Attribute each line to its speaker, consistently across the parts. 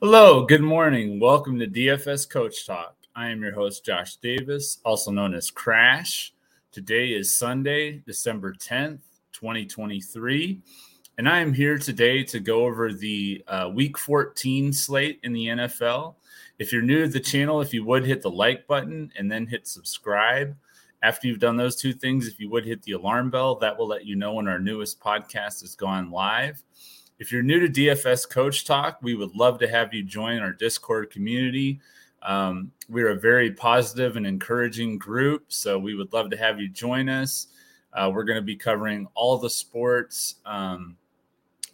Speaker 1: Hello, good morning. Welcome to DFS Coach Talk. I am your host, Josh Davis, also known as Crash. Today is Sunday, December 10th, 2023. And I am here today to go over the uh, week 14 slate in the NFL. If you're new to the channel, if you would hit the like button and then hit subscribe. After you've done those two things, if you would hit the alarm bell, that will let you know when our newest podcast is gone live. If you're new to DFS Coach Talk, we would love to have you join our Discord community. Um, we're a very positive and encouraging group, so we would love to have you join us. Uh, we're going to be covering all the sports. Um,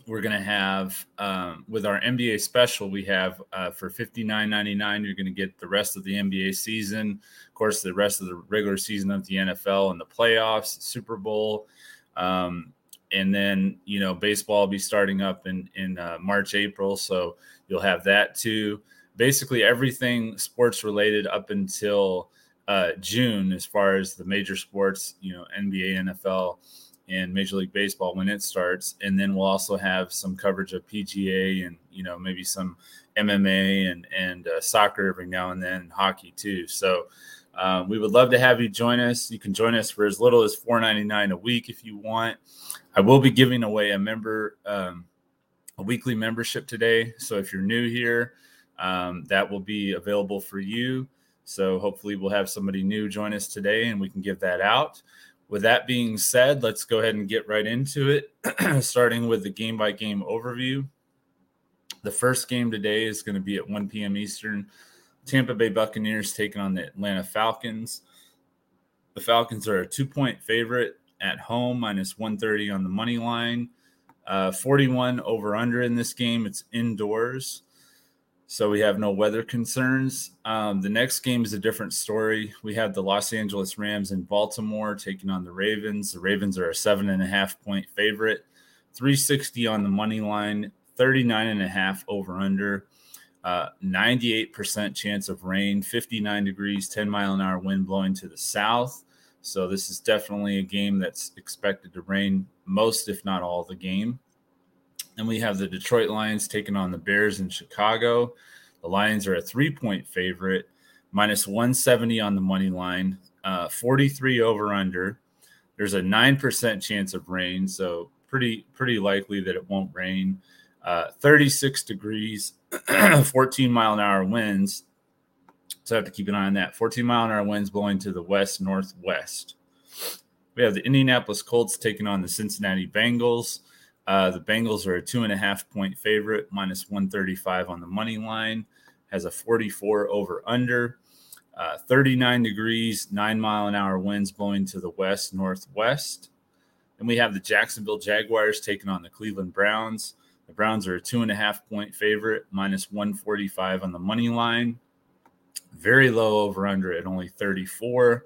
Speaker 1: we're going to have um, with our NBA special, we have uh, for $59.99, you're going to get the rest of the NBA season, of course, the rest of the regular season of the NFL and the playoffs, Super Bowl. Um, and then you know baseball will be starting up in in uh, March April, so you'll have that too. Basically, everything sports related up until uh, June, as far as the major sports, you know, NBA, NFL, and Major League Baseball when it starts, and then we'll also have some coverage of PGA and you know maybe some MMA and and uh, soccer every now and then, hockey too. So. Um, we would love to have you join us. You can join us for as little as $4.99 a week if you want. I will be giving away a member um, a weekly membership today. So if you're new here, um, that will be available for you. So hopefully we'll have somebody new join us today and we can give that out. With that being said, let's go ahead and get right into it, starting with the game by game overview. The first game today is going to be at 1 p.m. Eastern. Tampa Bay Buccaneers taking on the Atlanta Falcons. The Falcons are a two point favorite at home, minus 130 on the money line. Uh, 41 over under in this game. It's indoors, so we have no weather concerns. Um, the next game is a different story. We have the Los Angeles Rams in Baltimore taking on the Ravens. The Ravens are a seven and a half point favorite, 360 on the money line, 39 and a half over under. Uh, 98% chance of rain, 59 degrees, 10 mile an hour wind blowing to the south. So this is definitely a game that's expected to rain most, if not all, the game. And we have the Detroit Lions taking on the Bears in Chicago. The Lions are a three point favorite, minus 170 on the money line, uh, 43 over under. There's a 9% chance of rain, so pretty pretty likely that it won't rain. Uh, 36 degrees, 14 mile an hour winds. So I have to keep an eye on that. 14 mile an hour winds blowing to the west northwest. We have the Indianapolis Colts taking on the Cincinnati Bengals. Uh, the Bengals are a two and a half point favorite, minus 135 on the money line, has a 44 over under, uh, 39 degrees, nine mile an hour winds blowing to the west northwest. And we have the Jacksonville Jaguars taking on the Cleveland Browns. The Browns are a two and a half point favorite, minus 145 on the money line very low over under at only 34.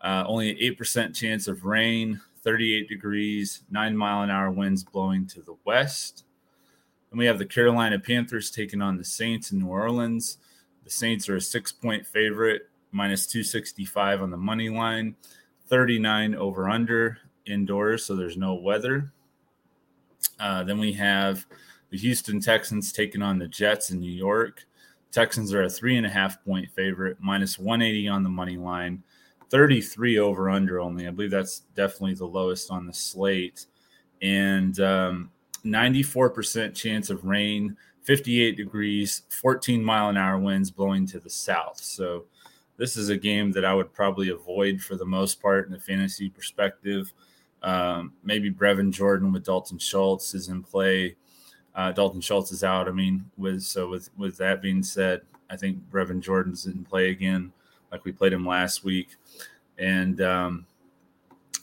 Speaker 1: Uh, only an 8% chance of rain, 38 degrees, nine mile an hour winds blowing to the west. And we have the Carolina Panthers taking on the Saints in New Orleans. The Saints are a six point favorite, minus 265 on the money line, 39 over under indoors, so there's no weather. Uh, then we have the Houston Texans taking on the Jets in New York. Texans are a three and a half point favorite, minus 180 on the money line, 33 over under only. I believe that's definitely the lowest on the slate. And um, 94% chance of rain, 58 degrees, 14 mile an hour winds blowing to the south. So this is a game that I would probably avoid for the most part in the fantasy perspective. Um, maybe Brevin Jordan with Dalton Schultz is in play. Uh, Dalton Schultz is out. I mean, with so with with that being said, I think Brevin Jordan's in play again, like we played him last week. And um,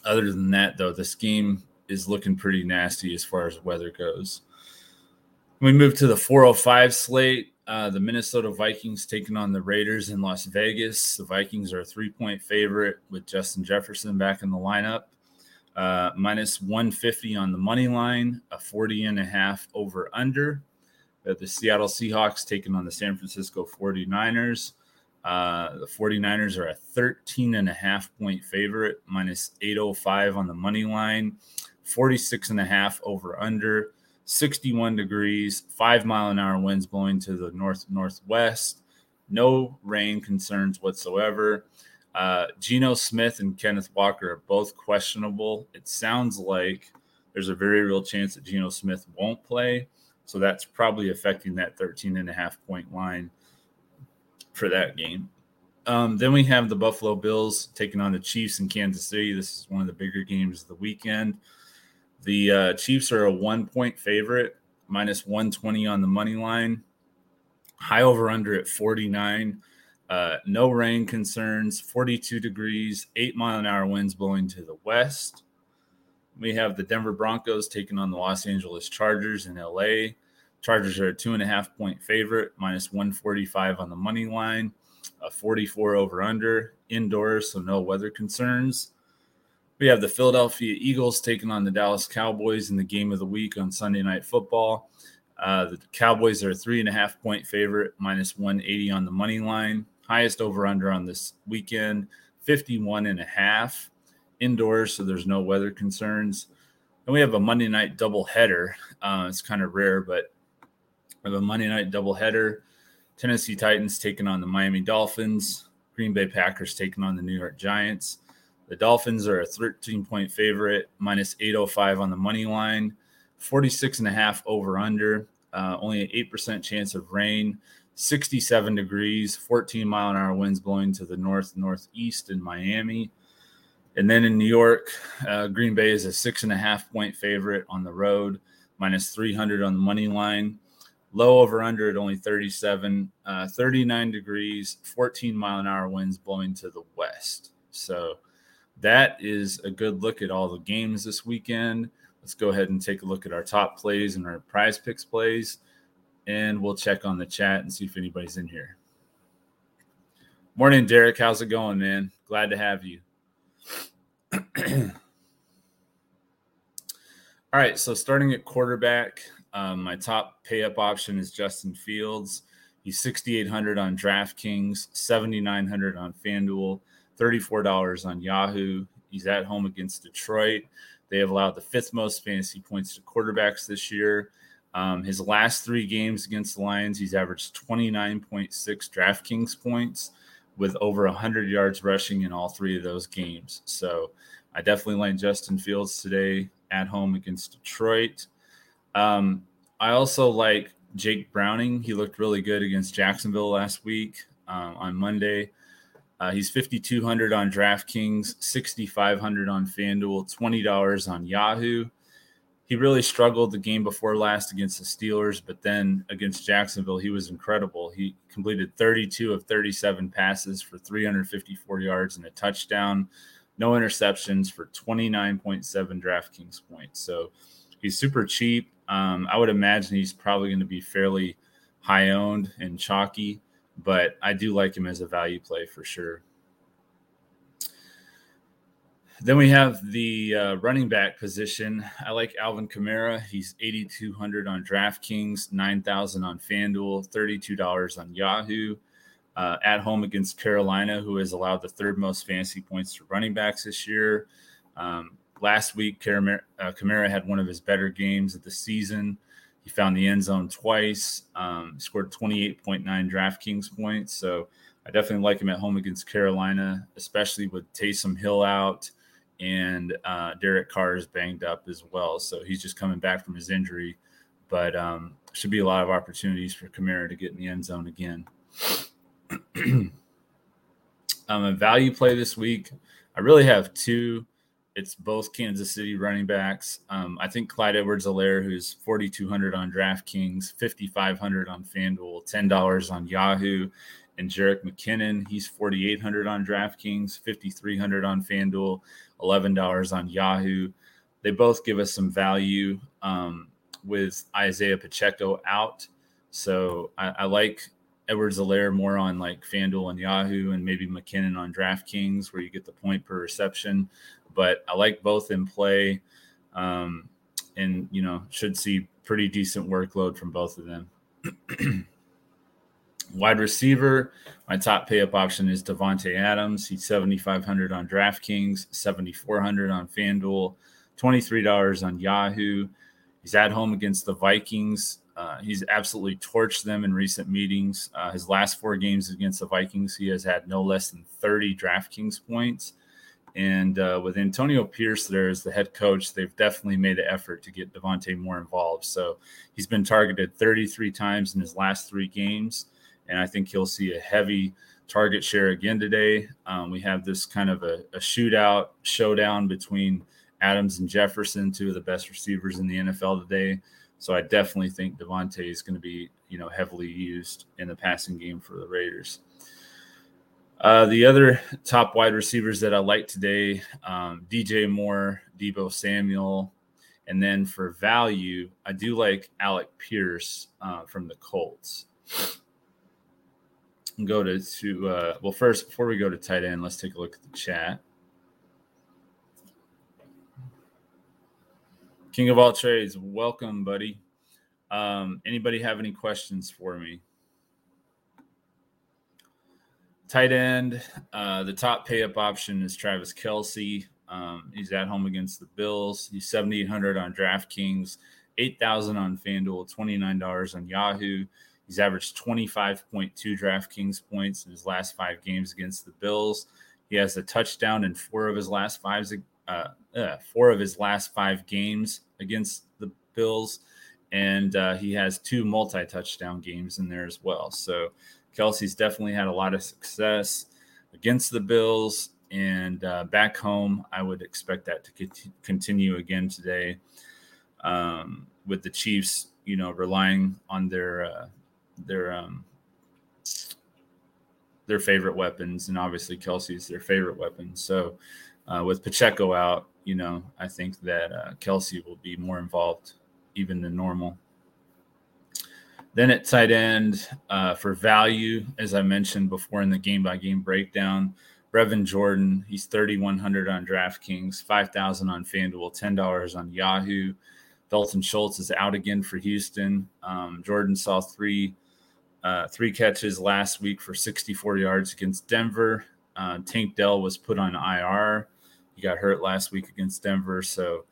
Speaker 1: other than that, though, the scheme is looking pretty nasty as far as weather goes. We move to the 405 slate. Uh, the Minnesota Vikings taking on the Raiders in Las Vegas. The Vikings are a three point favorite with Justin Jefferson back in the lineup uh, minus 150 on the money line, a 40 and a half over under. the Seattle Seahawks taking on the San Francisco 49ers. Uh, the 49ers are a 13 and a half point favorite, minus 805 on the money line, 46 and a half over under, 61 degrees, five mile an hour winds blowing to the north northwest. No rain concerns whatsoever. Uh, Geno Smith and Kenneth Walker are both questionable. It sounds like there's a very real chance that Geno Smith won't play. So that's probably affecting that 13 and a half point line for that game. Um, then we have the Buffalo Bills taking on the Chiefs in Kansas City. This is one of the bigger games of the weekend. The uh, Chiefs are a one point favorite, minus 120 on the money line. High over under at 49. Uh, no rain concerns, 42 degrees, eight mile an hour winds blowing to the west. We have the Denver Broncos taking on the Los Angeles Chargers in LA. Chargers are a two and a half point favorite, minus 145 on the money line, a 44 over under indoors, so no weather concerns. We have the Philadelphia Eagles taking on the Dallas Cowboys in the game of the week on Sunday Night Football. Uh, the Cowboys are a three and a half point favorite, minus 180 on the money line. Highest over under on this weekend, 51 and a half indoors, so there's no weather concerns. And we have a Monday night doubleheader. Uh, it's kind of rare, but we a Monday night doubleheader. Tennessee Titans taking on the Miami Dolphins. Green Bay Packers taking on the New York Giants. The Dolphins are a 13 point favorite, minus 805 on the money line, 46 and a half over under, uh, only an 8% chance of rain, 67 degrees, 14 mile an hour winds blowing to the north northeast in Miami. And then in New York, uh, Green Bay is a six and a half point favorite on the road, minus 300 on the money line. Low over under at only 37, uh, 39 degrees, 14 mile an hour winds blowing to the west. So that is a good look at all the games this weekend. Let's go ahead and take a look at our top plays and our prize picks plays, and we'll check on the chat and see if anybody's in here. Morning, Derek. How's it going, man? Glad to have you. All right, so starting at quarterback, um, my top pay up option is Justin Fields. He's 6,800 on DraftKings, 7,900 on FanDuel, $34 on Yahoo. He's at home against Detroit. They have allowed the fifth most fantasy points to quarterbacks this year. Um, his last three games against the Lions, he's averaged 29.6 DraftKings points with over 100 yards rushing in all three of those games. So I definitely like Justin Fields today at home against Detroit. Um, I also like Jake Browning. He looked really good against Jacksonville last week um, on Monday. Uh, he's 5,200 on DraftKings, 6,500 on FanDuel, $20 on Yahoo. He really struggled the game before last against the Steelers, but then against Jacksonville, he was incredible. He completed 32 of 37 passes for 354 yards and a touchdown, no interceptions for 29.7 DraftKings points. So he's super cheap. Um, I would imagine he's probably going to be fairly high owned and chalky, but I do like him as a value play for sure. Then we have the uh, running back position. I like Alvin Kamara. He's 8,200 on DraftKings, 9,000 on FanDuel, $32 on Yahoo. Uh, at home against Carolina, who has allowed the third most fantasy points to running backs this year. Um, last week, uh, Kamara, had one of his better games of the season. He found the end zone twice, um, scored 28.9 DraftKings points. So I definitely like him at home against Carolina, especially with Taysom Hill out and uh, Derek Carr is banged up as well. So he's just coming back from his injury, but um, should be a lot of opportunities for Kamara to get in the end zone again. um, a value play this week. I really have two. It's both Kansas City running backs. Um, I think Clyde Edwards-Helaire, who's 4,200 on DraftKings, 5,500 on FanDuel, $10 on Yahoo, and Jerick McKinnon, he's 4,800 on DraftKings, 5,300 on FanDuel, $11 on Yahoo. They both give us some value um, with Isaiah Pacheco out. So I, I like Edwards-Helaire more on like FanDuel and Yahoo and maybe McKinnon on DraftKings where you get the point per reception. But I like both in play um, and, you know, should see pretty decent workload from both of them. Wide receiver, my top pay up option is Davante Adams. He's 7,500 on DraftKings, 7,400 on FanDuel, $23 on Yahoo. He's at home against the Vikings. Uh, he's absolutely torched them in recent meetings. Uh, his last four games against the Vikings, he has had no less than 30 DraftKings points. And uh, with Antonio Pierce there as the head coach, they've definitely made an effort to get Davante more involved. So he's been targeted 33 times in his last three games. And I think he'll see a heavy target share again today. Um, we have this kind of a, a, shootout showdown between Adams and Jefferson, two of the best receivers in the NFL today. So I definitely think Davante is going to be, you know, heavily used in the passing game for the Raiders. Uh, the other top wide receivers that I like today, um, DJ Moore, Deebo Samuel, and then for value, I do like Alec Pierce uh, from the Colts. Go to to uh, well first before we go to tight end, let's take a look at the chat. King of all trades, welcome, buddy. Um, anybody have any questions for me? Tight end, uh, the top pay up option is Travis Kelce. Um, he's at home against the Bills. He's 7,800 on DraftKings, 8,000 on FanDuel, $29 on Yahoo. He's averaged 25.2 DraftKings points in his last five games against the Bills. He has a touchdown in four of his last five, uh, uh, four of his last five games against the Bills, and uh, he has two multi-touchdown games in there as well. So Kelce's definitely had a lot of success against the Bills, and uh, back home, I would expect that to continue again today. Um, with the Chiefs, you know, relying on their uh, their um, their favorite weapons, and obviously Kelce's their favorite weapon. So, uh, with Pacheco out, you know, I think that uh, Kelce will be more involved even than normal. Then at tight end uh, for value, as I mentioned before in the game by game breakdown, Brevin Jordan, he's 3,100 on DraftKings, 5,000 on FanDuel, $10 on Yahoo. Dalton Schultz is out again for Houston. Um, Jordan saw three uh, three catches last week for 64 yards against Denver. Uh, Tank Dell was put on IR. He got hurt last week against Denver. So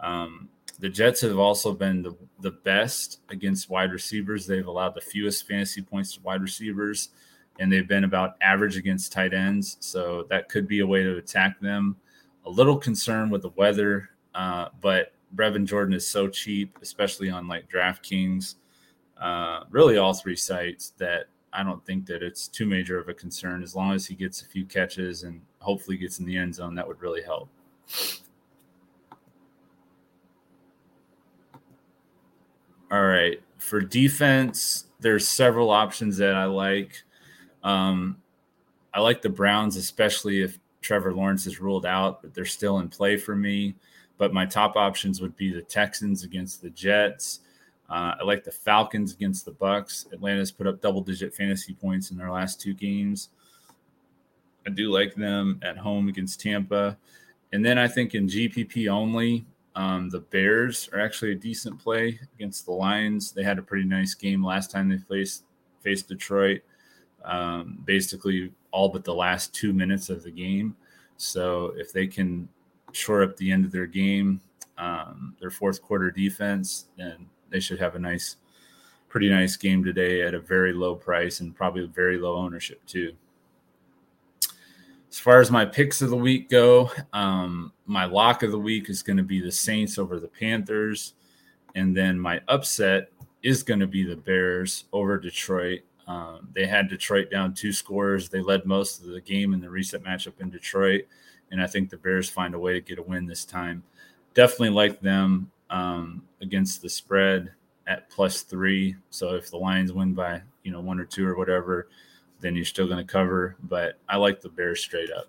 Speaker 1: um, the Jets have also been the, the best against wide receivers. They've allowed the fewest fantasy points to wide receivers, and they've been about average against tight ends. So that could be a way to attack them. A little concerned with the weather, uh, but Brevin Jordan is so cheap, especially on like DraftKings, uh, really all three sites that I don't think that it's too major of a concern as long as he gets a few catches and hopefully gets in the end zone. That would really help. All right. For defense, there's several options that I like. Um, I like the Browns, especially if Trevor Lawrence is ruled out, but they're still in play for me. But my top options would be the Texans against the Jets. Uh, I like the Falcons against the Bucs. Atlanta's put up double-digit fantasy points in their last two games. I do like them at home against Tampa. And then I think in GPP only, um, the Bears are actually a decent play against the Lions. They had a pretty nice game last time they faced faced Detroit. Um, basically, all but the last two minutes of the game. So if they can shore up the end of their game, um, their fourth quarter defense, then they should have a nice, pretty nice game today at a very low price and probably very low ownership too. As far as my picks of the week go, um, my lock of the week is going to be the Saints over the Panthers. And then my upset is going to be the Bears over Detroit. Um, they had Detroit down two scores. They led most of the game in the recent matchup in Detroit. And I think the Bears find a way to get a win this time. Definitely like them um, against the spread at plus three. So if the Lions win by, you know, one or two or whatever, then you're still going to cover. But I like the Bears straight up.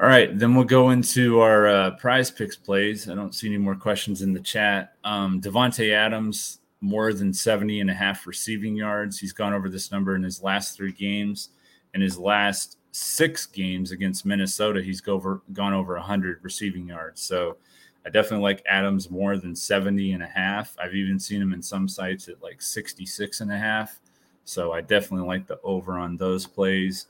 Speaker 1: All right, then we'll go into our uh, prize picks plays. I don't see any more questions in the chat. Um, Davante Adams, more than 70 and a half receiving yards. He's gone over this number in his last three games. In his last six games against Minnesota, he's go over, gone over 100 receiving yards. So I definitely like Adams more than 70 and a half. I've even seen him in some sites at like 66 and a half. So I definitely like the over on those plays.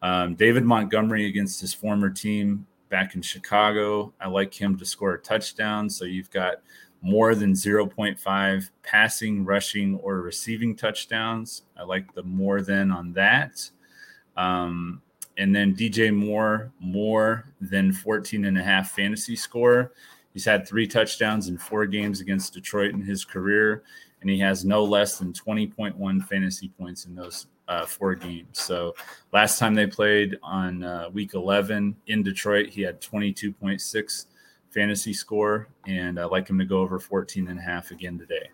Speaker 1: Um, David Montgomery against his former team back in Chicago. I like him to score a touchdown. So you've got more than 0.5 passing, rushing, or receiving touchdowns. I like the more than on that. Um, and then DJ Moore, more than 14 and a half fantasy score. He's had three touchdowns in four games against Detroit in his career, and he has no less than 20.1 fantasy points in those uh, four games. So last time they played on uh, week 11 in Detroit, he had 22.6 fantasy score, and I'd like him to go over 14 and a half again today.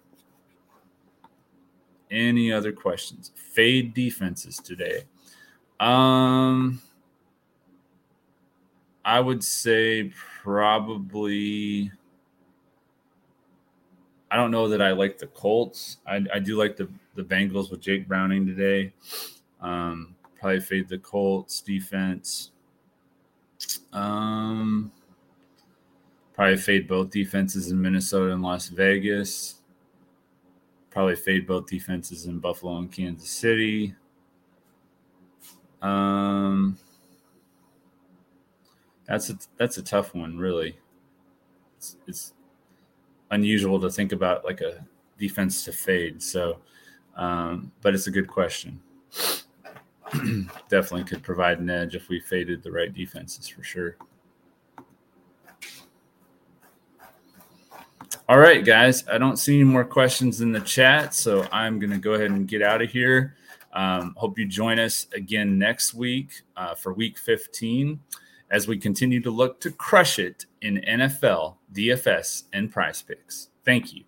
Speaker 1: Any other questions? Fade defenses today. Um, I would say probably. I don't know that I like the Colts. I, I do like the the Bengals with Jake Browning today. Um, probably fade the Colts defense. Um, probably fade both defenses in Minnesota and Las Vegas. Probably fade both defenses in Buffalo and Kansas City. Um, that's a that's a tough one, really. It's, it's unusual to think about like a defense to fade. So um, but it's a good question. Definitely could provide an edge if we faded the right defenses for sure. All right, guys. I don't see any more questions in the chat, so I'm going to go ahead and get out of here. Um, hope you join us again next week uh, for week 15 as we continue to look to crush it in NFL, DFS, and prize picks. Thank you.